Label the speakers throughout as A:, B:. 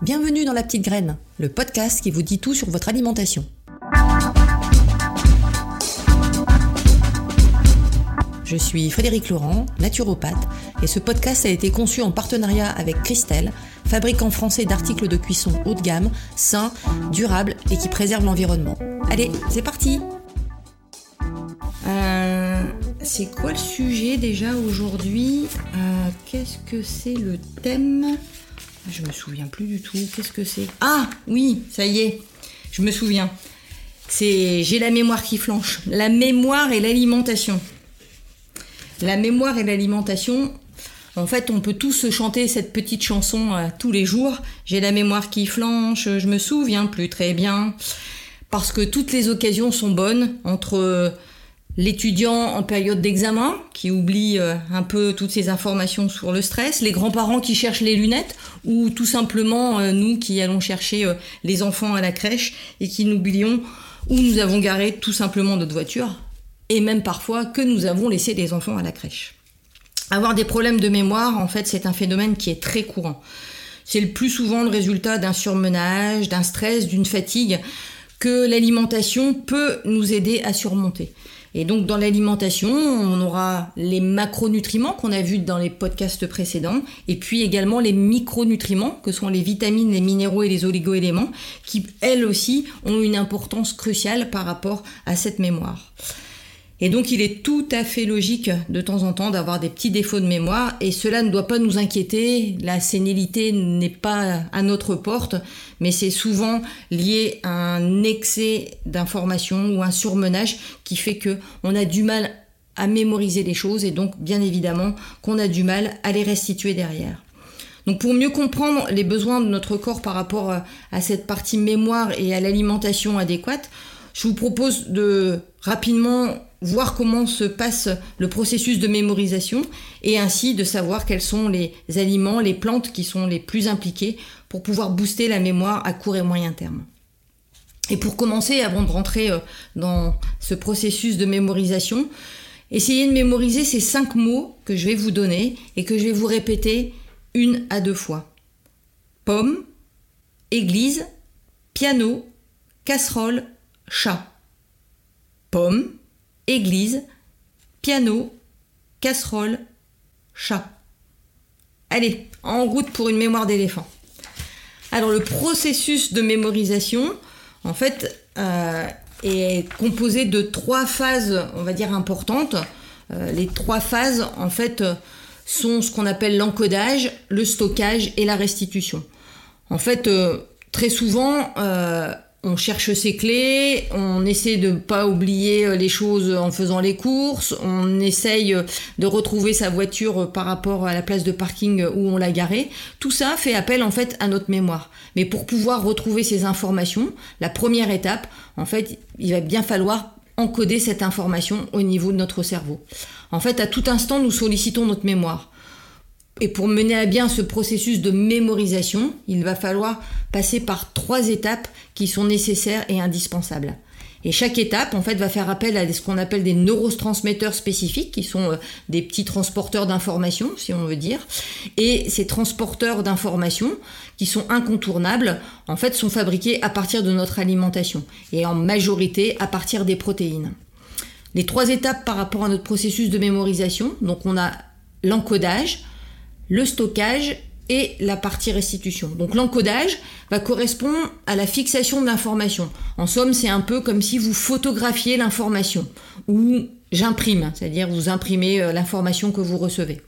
A: Bienvenue dans La Petite Graine, le podcast qui vous dit tout sur votre alimentation. Je suis Frédéric Laurent, naturopathe, et ce podcast a été conçu en partenariat avec Christelle, fabricant français d'articles de cuisson haut de gamme, sains, durables et qui préservent l'environnement. Allez, c'est parti euh, C'est quoi le sujet déjà aujourd'hui? Euh, Qu'est-ce que c'est le thème? Je me souviens plus du tout. Qu'est-ce que c'est? Ah oui, ça y est. Je me souviens. C'est j'ai la mémoire qui flanche. La mémoire et l'alimentation. La mémoire et l'alimentation. En fait, on peut tous chanter cette petite chanson euh, tous les jours. J'ai la mémoire qui flanche, je me souviens plus très bien. Parce que toutes les occasions sont bonnes entre l'étudiant en période d'examen qui oublie euh, un peu toutes ces informations sur le stress, les grands-parents qui cherchent les lunettes ou tout simplement euh, nous qui allons chercher euh, les enfants à la crèche et qui n'oublions où nous avons garé tout simplement notre voiture et même parfois que nous avons laissé des enfants à la crèche. Avoir des problèmes de mémoire, en fait, c'est un phénomène qui est très courant. C'est le plus souvent le résultat d'un surmenage, d'un stress, d'une fatigue que l'alimentation peut nous aider à surmonter. Et donc dans l'alimentation, on aura les macronutriments qu'on a vus dans les podcasts précédents, et puis également les micronutriments, que sont les vitamines, les minéraux et les oligoéléments, qui elles aussi ont une importance cruciale par rapport à cette mémoire. Et donc il est tout à fait logique de temps en temps d'avoir des petits défauts de mémoire et cela ne doit pas nous inquiéter. La sénilité n'est pas à notre porte, mais c'est souvent lié à un excès d'informations ou un surmenage qui fait que on a du mal à mémoriser les choses et donc bien évidemment qu'on a du mal à les restituer derrière. Donc pour mieux comprendre les besoins de notre corps par rapport à cette partie mémoire et à l'alimentation adéquate, je vous propose de rapidement voir comment se passe le processus de mémorisation et ainsi de savoir quels sont les aliments, les plantes qui sont les plus impliqués pour pouvoir booster la mémoire à court et moyen terme. Et pour commencer, avant de rentrer euh, dans ce processus de mémorisation, essayez de mémoriser ces cinq mots que je vais vous donner et que je vais vous répéter une à deux fois. Pomme, église, piano, casserole, chat. Pomme, église, piano, casserole, chat. Allez, en route pour une mémoire d'éléphant. Alors le processus de mémorisation, en fait, euh, est composé de trois phases, on va dire, importantes. Euh, les trois phases, en fait, sont ce qu'on appelle l'encodage, le stockage et la restitution. En fait, euh, très souvent, on cherche ses clés, on essaie de pas oublier euh, les choses en faisant les courses, on essaye euh, de retrouver sa voiture euh, par rapport à la place de parking où on l'a garée. Tout ça fait appel en fait à notre mémoire. Mais pour pouvoir retrouver ces informations, la première étape, en fait, il va bien falloir encoder cette information au niveau de notre cerveau. En fait, à tout instant, nous sollicitons notre mémoire. Et pour mener à bien ce processus de mémorisation, il va falloir passer par trois étapes qui sont nécessaires et indispensables. Et chaque étape, en fait, va faire appel à ce qu'on appelle des neurotransmetteurs spécifiques, qui sont euh, des petits transporteurs d'informations, si on veut dire. Et ces transporteurs d'informations, qui sont incontournables, en fait, sont fabriqués à partir de notre alimentation, et en majorité à partir des protéines. Les trois étapes par rapport à notre processus de mémorisation, donc on a l'encodage, le stockage et la partie restitution. Donc l'encodage va correspondre à la fixation de l'information. En somme, c'est un peu comme si vous photographiez l'information ou j'imprime, c'est-à-dire vous imprimez euh, l'information que vous recevez.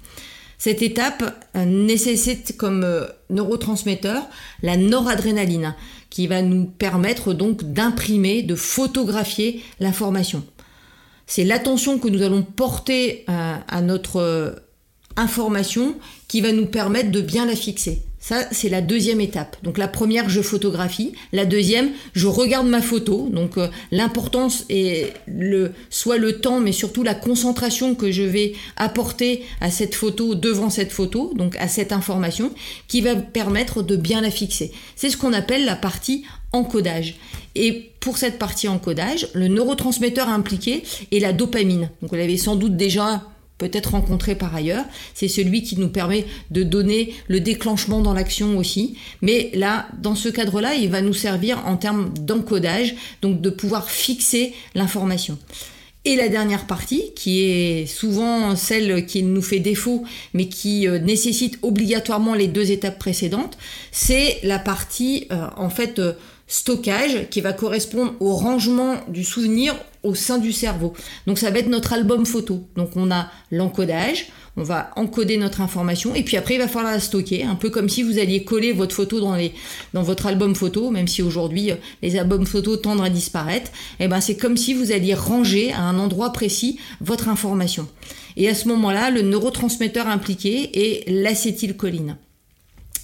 A: Cette étape euh, nécessite comme euh, neurotransmetteur la noradrénaline qui va nous permettre donc d'imprimer, de photographier l'information. C'est l'attention que nous allons porter à notre information qui va nous permettre de bien la fixer. Ça, c'est la deuxième étape. Donc la première, je photographie. La deuxième, je regarde ma photo. Donc euh, l'importance est le, soit le temps, mais surtout la concentration que je vais apporter à cette photo, devant cette photo, donc à cette information, qui va permettre de bien la fixer. C'est ce qu'on appelle la partie encodage. Et pour cette partie encodage, le neurotransmetteur impliqué est la dopamine. Donc vous l'avez sans doute déjà peut-être rencontré par ailleurs. C'est celui qui nous permet de donner le déclenchement dans l'action aussi. Mais là, dans ce cadre-là, il va nous servir en termes d'encodage, donc de pouvoir fixer l'information. Et la dernière partie, qui est souvent celle qui nous fait défaut, mais qui euh, nécessite obligatoirement les deux étapes précédentes, c'est la partie euh, en fait euh, stockage qui va correspondre au rangement du souvenir au sein du cerveau. Donc ça va être notre album photo. Donc on a l'encodage, on va encoder notre information et puis après il va falloir la stocker, un peu comme si vous alliez coller votre photo dans, les, dans votre album photo, même si aujourd'hui euh, les albums photos tendent à disparaître. Et eh ben c'est comme si vous alliez ranger à un endroit précis votre information. Et à ce moment-là, le neurotransmetteur impliqué est l'acétylcholine.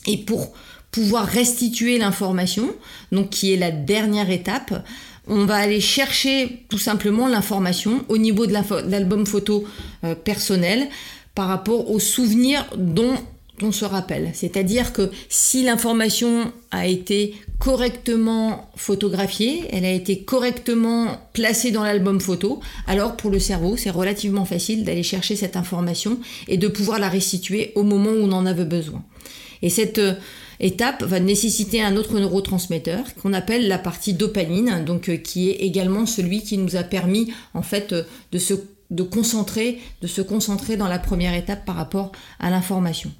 A: Et pour pouvoir restituer l'information, donc qui est la dernière étape, on va aller chercher tout simplement l'information au niveau de l'album photo euh, personnel par rapport aux souvenirs dont on se rappelle. C'est-à-dire que si l'information a été correctement photographiée, elle a été correctement placée dans l'album photo, alors pour le cerveau, c'est relativement facile d'aller chercher cette information et de pouvoir la restituer au moment où on en avait besoin. Et cette euh, étape va nécessiter un autre neurotransmetteur qu'on appelle la partie dopamine, donc euh, qui est également celui qui nous a permis en fait euh, de se concentrer, de se concentrer dans la première étape par rapport à l'information.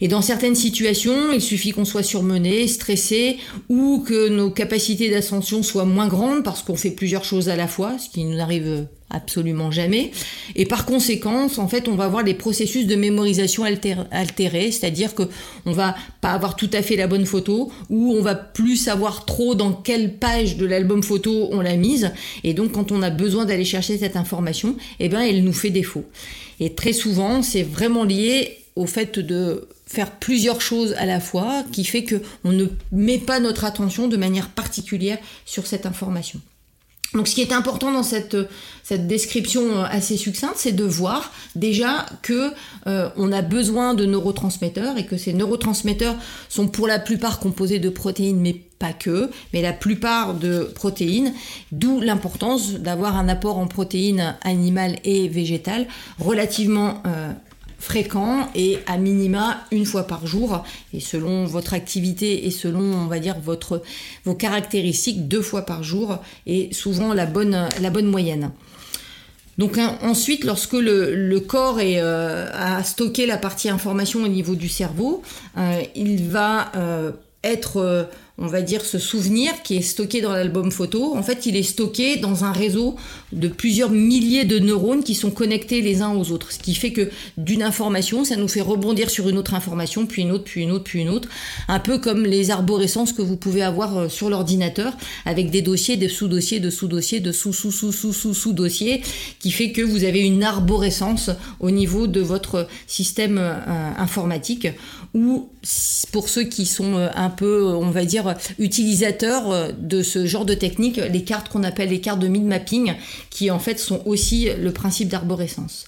A: Et dans certaines situations, il suffit qu'on soit surmené, stressé, ou que nos capacités d'ascension soient moins grandes parce qu'on fait plusieurs choses à la fois, ce qui nous arrive absolument jamais. Et par conséquent, en fait, on va avoir les processus de mémorisation altérés, c'est-à-dire que on va pas avoir tout à fait la bonne photo, ou on va plus savoir trop dans quelle page de l'album photo on l'a mise. Et donc, quand on a besoin d'aller chercher cette information, eh ben, elle nous fait défaut. Et très souvent, c'est vraiment lié au fait de faire plusieurs choses à la fois qui fait que on ne met pas notre attention de manière particulière sur cette information. Donc ce qui est important dans cette, cette description assez succincte, c'est de voir déjà que euh, on a besoin de neurotransmetteurs et que ces neurotransmetteurs sont pour la plupart composés de protéines, mais pas que, mais la plupart de protéines, d'où l'importance d'avoir un apport en protéines animales et végétales relativement euh, fréquent et à minima une fois par jour et selon votre activité et selon on va dire votre vos caractéristiques deux fois par jour et souvent la bonne la bonne moyenne. Donc ensuite, lorsque le, corps est, euh, a stocké la partie information au niveau du cerveau, euh, il va euh, être on va dire, ce souvenir qui est stocké dans l'album photo, en fait, il est stocké dans un réseau de plusieurs milliers de neurones qui sont connectés les uns aux autres. Ce qui fait que d'une information, ça nous fait rebondir sur une autre information, puis une autre, puis une autre, puis une autre. Un peu comme les arborescences que vous pouvez avoir euh, sur l'ordinateur, avec des dossiers, des sous-dossiers, de sous-dossiers, de sous-sous-sous-sous-sous-sous-dossiers, qui fait que vous avez une arborescence au niveau de votre système euh, informatique ou pour ceux qui sont euh, un peu, on va dire, utilisateurs euh, de ce genre de technique, les cartes qu'on appelle les cartes de mid mapping, qui en fait sont aussi le principe d'arborescence.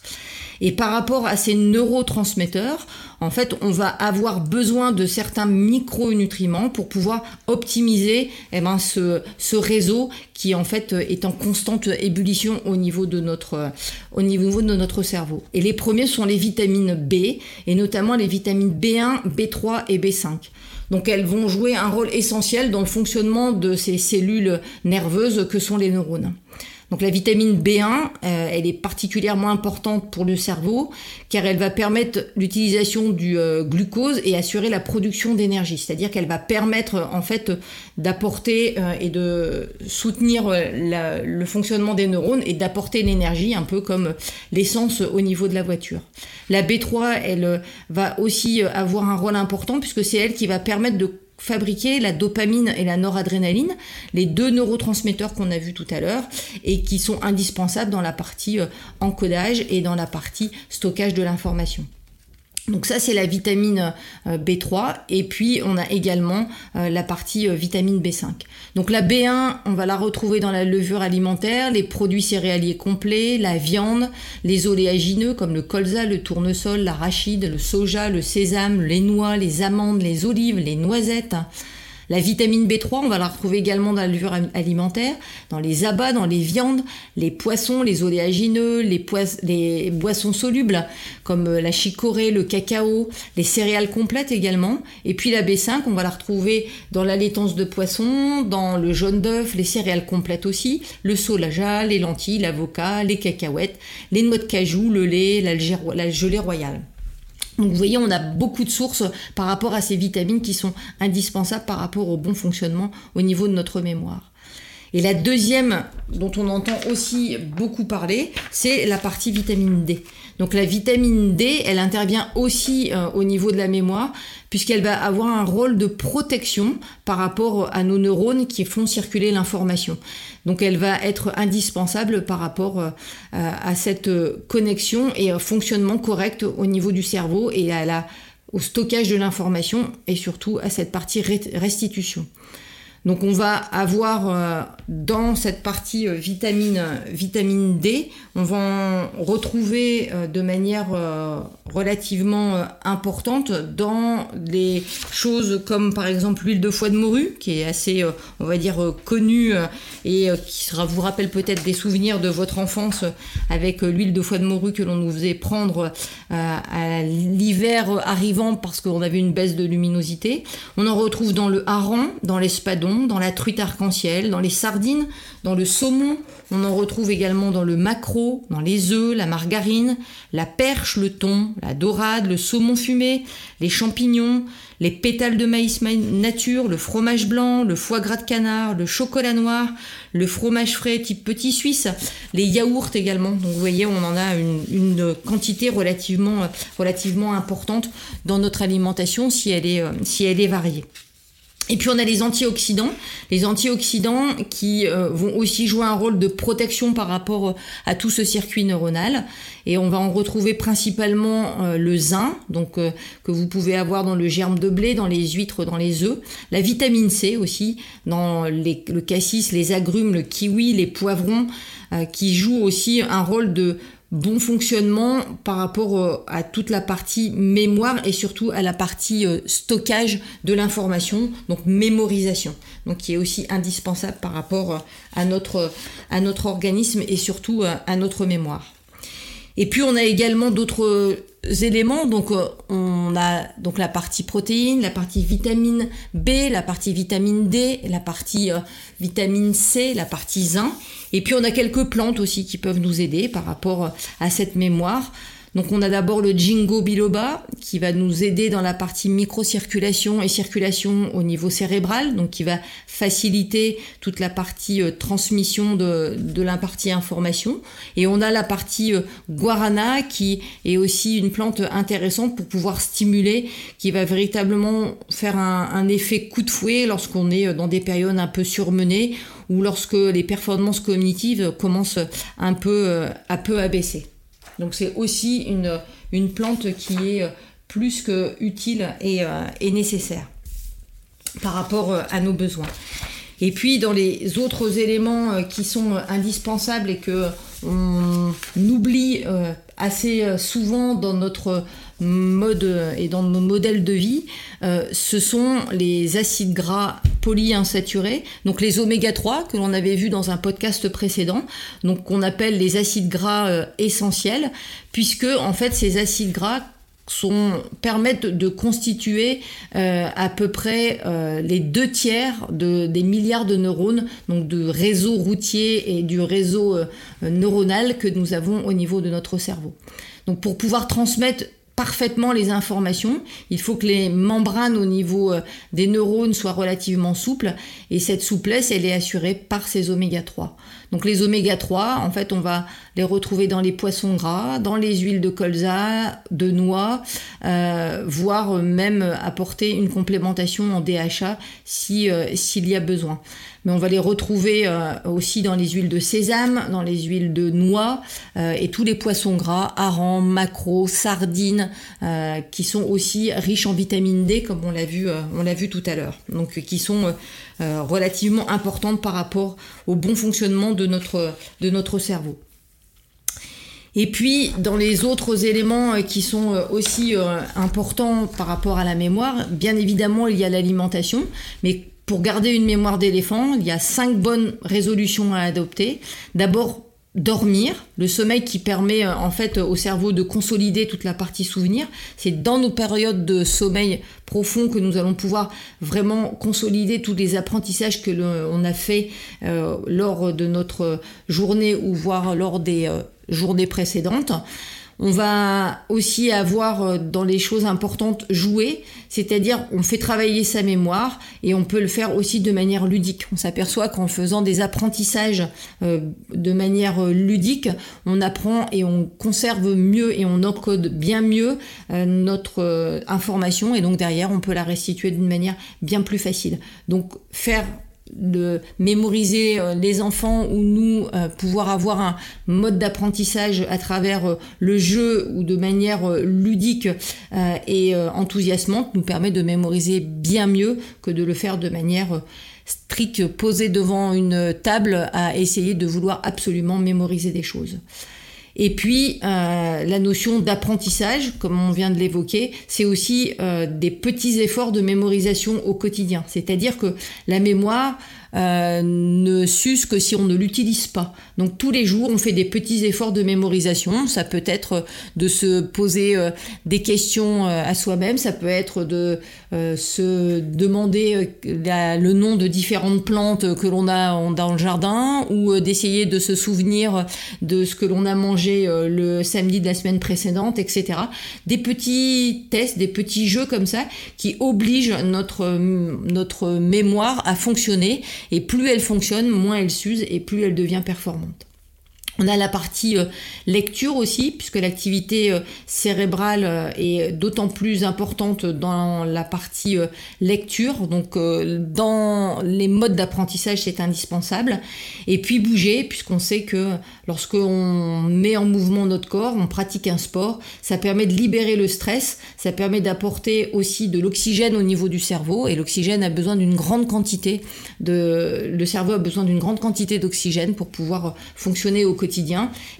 A: Et par rapport à ces neurotransmetteurs, en fait, on va avoir besoin de certains micronutriments pour pouvoir optimiser eh ben, ce, réseau qui en fait est en constante ébullition notre, au niveau de notre cerveau. Et les premiers sont les vitamines B, et notamment les vitamines B1, B3 et B5. Donc elles vont jouer un rôle essentiel dans le fonctionnement de ces cellules nerveuses que sont les neurones. Donc la vitamine B1, euh, elle est particulièrement importante pour le cerveau car elle va permettre l'utilisation du euh, glucose et assurer la production d'énergie. C'est-à-dire qu'elle va permettre en fait d'apporter euh, et de soutenir le fonctionnement des neurones et d'apporter l'énergie un peu comme l'essence au niveau de la voiture. La B3, elle va aussi avoir un rôle important puisque c'est elle qui va permettre de fabriquer la dopamine et la noradrénaline, les deux neurotransmetteurs qu'on a vus tout à l'heure et qui sont indispensables dans la partie euh, encodage et dans la partie stockage de l'information. Donc ça c'est la vitamine euh, B3 et puis on a également euh, la partie euh, vitamine B5. Donc la B1 on va la retrouver dans la levure alimentaire, les produits céréaliers complets, la viande, les oléagineux comme le colza, le tournesol, l'arachide, le soja, le sésame, les noix, les amandes, les olives, les noisettes. La vitamine B3, on va la retrouver également dans la levure alimentaire, dans les abats, dans les viandes, les poissons, les oléagineux, les, les boissons solubles comme euh, la chicorée, le cacao, les céréales complètes également. Et puis la B5, on va la retrouver dans la laitance de poisson, dans le jaune d'œuf, les céréales complètes aussi, le soja, les lentilles, l'avocat, les cacahuètes, les noix de cajou, le lait, la gelée royale. Donc vous voyez, on a beaucoup de sources par rapport à ces vitamines qui sont indispensables par rapport au bon fonctionnement au niveau de notre mémoire. Et la deuxième, dont on entend aussi beaucoup parler, c'est la partie vitamine D. Donc la vitamine D, elle intervient aussi euh, au niveau de la mémoire, puisqu'elle va avoir un rôle de protection par rapport à nos neurones qui font circuler l'information. Donc elle va être indispensable par rapport euh, à cette connexion et fonctionnement correct au niveau du cerveau et au stockage de l'information et surtout à cette partie restitution. Donc on va avoir euh, dans cette partie euh, vitamine, vitamine D, on va en retrouver euh, de manière relativement importante dans des choses comme par exemple l'huile de foie de morue, qui est assez, on va dire, connue et qui vous rappelle peut-être des souvenirs de votre enfance avec l'huile de foie de morue que l'on nous faisait prendre à l'hiver arrivant parce qu'on avait une baisse de luminosité. On en retrouve dans le hareng, dans l'espadon, dans la truite arc-en-ciel, dans les sardines, dans le saumon. On en retrouve également dans le maquereau, dans les œufs, la margarine, la perche, le thon, la dorade, le saumon fumé, les champignons, les pétales de maïs nature, le fromage blanc, le foie gras de canard, le chocolat noir, le fromage frais type petit suisse, les yaourts également. Donc vous voyez, on en a une, quantité relativement, relativement importante dans notre alimentation si elle est, euh, si elle est variée. Et puis on a les antioxydants, les antioxydants qui euh, vont aussi jouer un rôle de protection par rapport euh, à tout ce circuit neuronal. Et on va en retrouver principalement euh, le zinc, donc que vous pouvez avoir dans le germe de blé, dans les huîtres, dans les œufs. La vitamine C aussi, dans le cassis, les agrumes, le kiwi, les poivrons, qui jouent aussi un rôle de bon fonctionnement par rapport euh, à toute la partie mémoire et surtout à la partie euh, stockage de l'information, donc mémorisation, donc qui est aussi indispensable par rapport euh, à notre, à notre organisme et surtout à notre mémoire. Et puis on a également d'autres éléments. Donc on a donc la partie protéines, la partie vitamine B, la partie vitamine D, la partie vitamine C, la partie zinc. Et puis on a quelques plantes aussi qui peuvent nous aider par rapport à cette mémoire. Donc on a d'abord le Jingo biloba qui va nous aider dans la partie microcirculation et circulation au niveau cérébral, donc qui va faciliter toute la partie euh, transmission de, de information. Et on a la partie euh, guarana qui est aussi une plante intéressante pour pouvoir stimuler, qui va véritablement faire un, un effet coup de fouet lorsqu'on est euh, dans des périodes un peu surmenées ou lorsque les performances cognitives commencent un peu à peu à baisser. Donc c'est aussi une, une, plante qui est plus que utile et, euh, nécessaire par rapport euh, à nos besoins. Et puis dans les autres éléments euh, qui sont indispensables et que on oublie assez souvent dans notre mode et dans nos modèles de vie, ce sont les acides gras polyinsaturés, donc les oméga 3 que l'on avait vu dans un podcast précédent, donc qu'on appelle les acides gras euh, essentiels, puisque en fait ces acides gras sont, permettent de constituer euh, à peu près euh, les deux tiers de, des milliards de neurones, donc de réseau routier et du réseau neuronal que nous avons au niveau de notre cerveau. Donc pour pouvoir transmettre parfaitement les informations. Il faut que les membranes au niveau euh, des neurones soient relativement souples et cette souplesse, elle est assurée par ces oméga 3. Donc les oméga 3, en fait, on va les retrouver dans les poissons gras, dans les huiles de colza, de noix, euh, voire même apporter une complémentation en DHA si euh, s'il y a besoin. Mais on va les retrouver euh, aussi dans les huiles de sésame, dans les huiles de noix et tous les poissons gras, harengs, maquereaux, sardines, qui sont aussi riches en vitamine D, comme on l'a vu, on l'a vu tout à l'heure. Donc qui sont euh, relativement importante par rapport au bon fonctionnement de notre, de notre cerveau. Et puis, dans les autres éléments euh, qui sont euh, aussi importants par rapport à la mémoire, bien évidemment, il y a l'alimentation, mais pour garder une mémoire d'éléphant, il y a cinq bonnes résolutions à adopter. D'abord, dormir, le sommeil qui permet euh, en fait au cerveau de consolider toute la partie souvenir. C'est dans nos périodes de sommeil profond que nous allons pouvoir vraiment consolider tous les apprentissages que l'on a fait euh, lors de notre journée ou voire lors des euh, journées précédentes. On va aussi avoir euh, dans les choses importantes jouer, c'est-à-dire on fait travailler sa mémoire et on peut le faire aussi de manière ludique. On s'aperçoit qu'en faisant des apprentissages euh, de manière euh, ludique, on apprend et on conserve mieux et on encode bien mieux notre information et donc derrière on peut la restituer d'une manière bien plus facile. Donc faire de mémoriser euh, les enfants ou nous euh, pouvoir avoir un mode d'apprentissage à travers euh, le jeu ou de manière ludique et enthousiasmante nous permet de mémoriser bien mieux que de le faire de manière stricte posée devant une table à essayer de vouloir absolument mémoriser des choses. Et puis, la notion d'apprentissage, comme on vient de l'évoquer, c'est aussi des petits efforts de mémorisation au quotidien. C'est-à-dire que la mémoire, euh, ne s'use que si on ne l'utilise pas. Donc tous les jours, on fait des petits efforts de mémorisation. Ça peut être de se poser euh, des questions euh, à soi-même, ça peut être de se demander le nom de différentes plantes que l'on a dans le jardin ou d'essayer de se souvenir de ce que l'on a mangé le samedi de la semaine précédente, etc. Des petits tests, des petits jeux comme ça qui obligent notre, notre mémoire à fonctionner et plus elle fonctionne, moins elle s'use et plus elle devient performante. On a la partie euh, lecture aussi, puisque l'activité euh, cérébrale euh, est d'autant plus importante dans la partie lecture. Donc dans les modes d'apprentissage, c'est indispensable. Et puis bouger, puisqu'on sait que lorsqu'on met en mouvement notre corps, on pratique un sport, ça permet de libérer le stress, ça permet d'apporter aussi de l'oxygène au niveau du cerveau. Et l'oxygène a besoin d'une grande quantité de... Le cerveau a besoin d'une grande quantité d'oxygène pour pouvoir fonctionner au quotidien.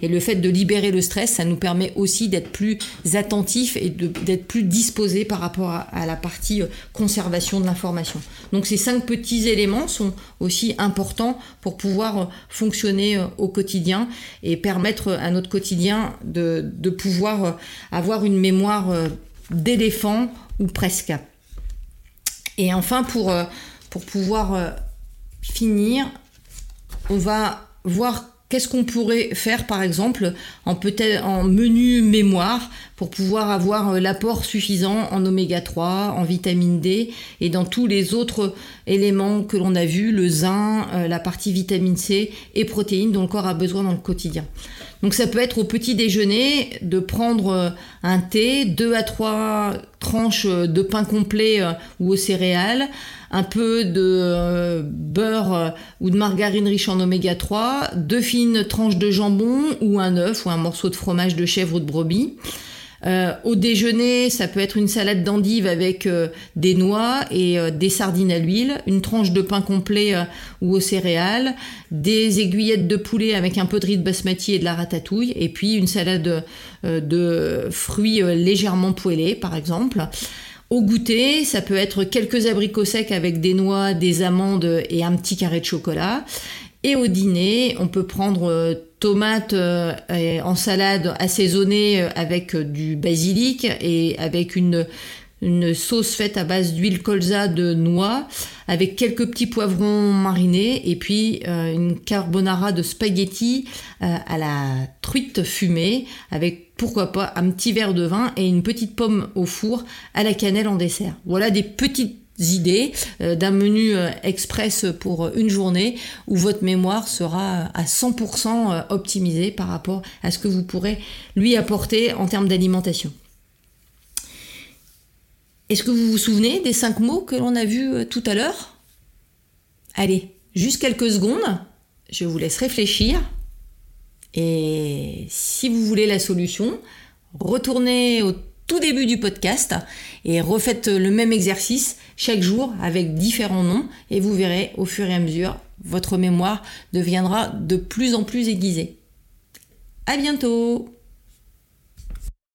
A: Et le fait de libérer le stress, ça nous permet aussi d'être plus attentifs et d'être plus disposés par rapport à, la partie euh, conservation de l'information. Donc ces cinq petits éléments sont aussi importants pour pouvoir euh, fonctionner euh, au quotidien et permettre à notre quotidien de, de pouvoir avoir une mémoire d'éléphant ou presque. Et enfin, pour, pour pouvoir finir, on va voir Qu'est-ce qu'on pourrait faire par exemple en menu mémoire pour pouvoir avoir euh, l'apport suffisant en oméga 3, en vitamine D et dans tous les autres éléments que l'on a vus, le zinc, euh, la partie vitamine C et protéines dont le corps a besoin dans le quotidien. Donc ça peut être au petit déjeuner de prendre euh, un thé, deux à trois tranches de pain complet ou aux céréales, un peu de euh, beurre euh, ou de margarine riche en oméga 3, deux fines tranches de jambon ou un œuf ou un morceau de fromage de chèvre ou de brebis. Euh, au déjeuner, ça peut être une salade d'endive avec des noix et des sardines à l'huile, une tranche de pain complet ou aux céréales, des aiguillettes de poulet avec un peu de riz de basmati et de la ratatouille, et puis une salade de fruits légèrement poêlés, par exemple. Au goûter, ça peut être quelques abricots secs avec des noix, des amandes et un petit carré de chocolat. Et au dîner, on peut prendre euh, tomates euh, en salade assaisonnée euh, avec du basilic et avec une une sauce faite à base d'huile colza de noix avec quelques petits poivrons marinés et puis une carbonara de spaghetti euh, à la truite fumée avec pourquoi pas un petit verre de vin et une petite pomme au four à la cannelle en dessert. Voilà des petites idées euh, d'un menu express pour une journée où votre mémoire sera à 100% optimisée par rapport à ce que vous pourrez lui apporter en termes d'alimentation. Est-ce que vous vous souvenez des cinq mots que l'on a vus euh, tout à l'heure? Allez, juste quelques secondes, je vous laisse réfléchir. Et si vous voulez la solution, retournez au tout début du podcast et refaites le même exercice chaque jour avec différents noms et vous verrez au fur et à mesure, votre mémoire deviendra de plus en plus aiguisée. À bientôt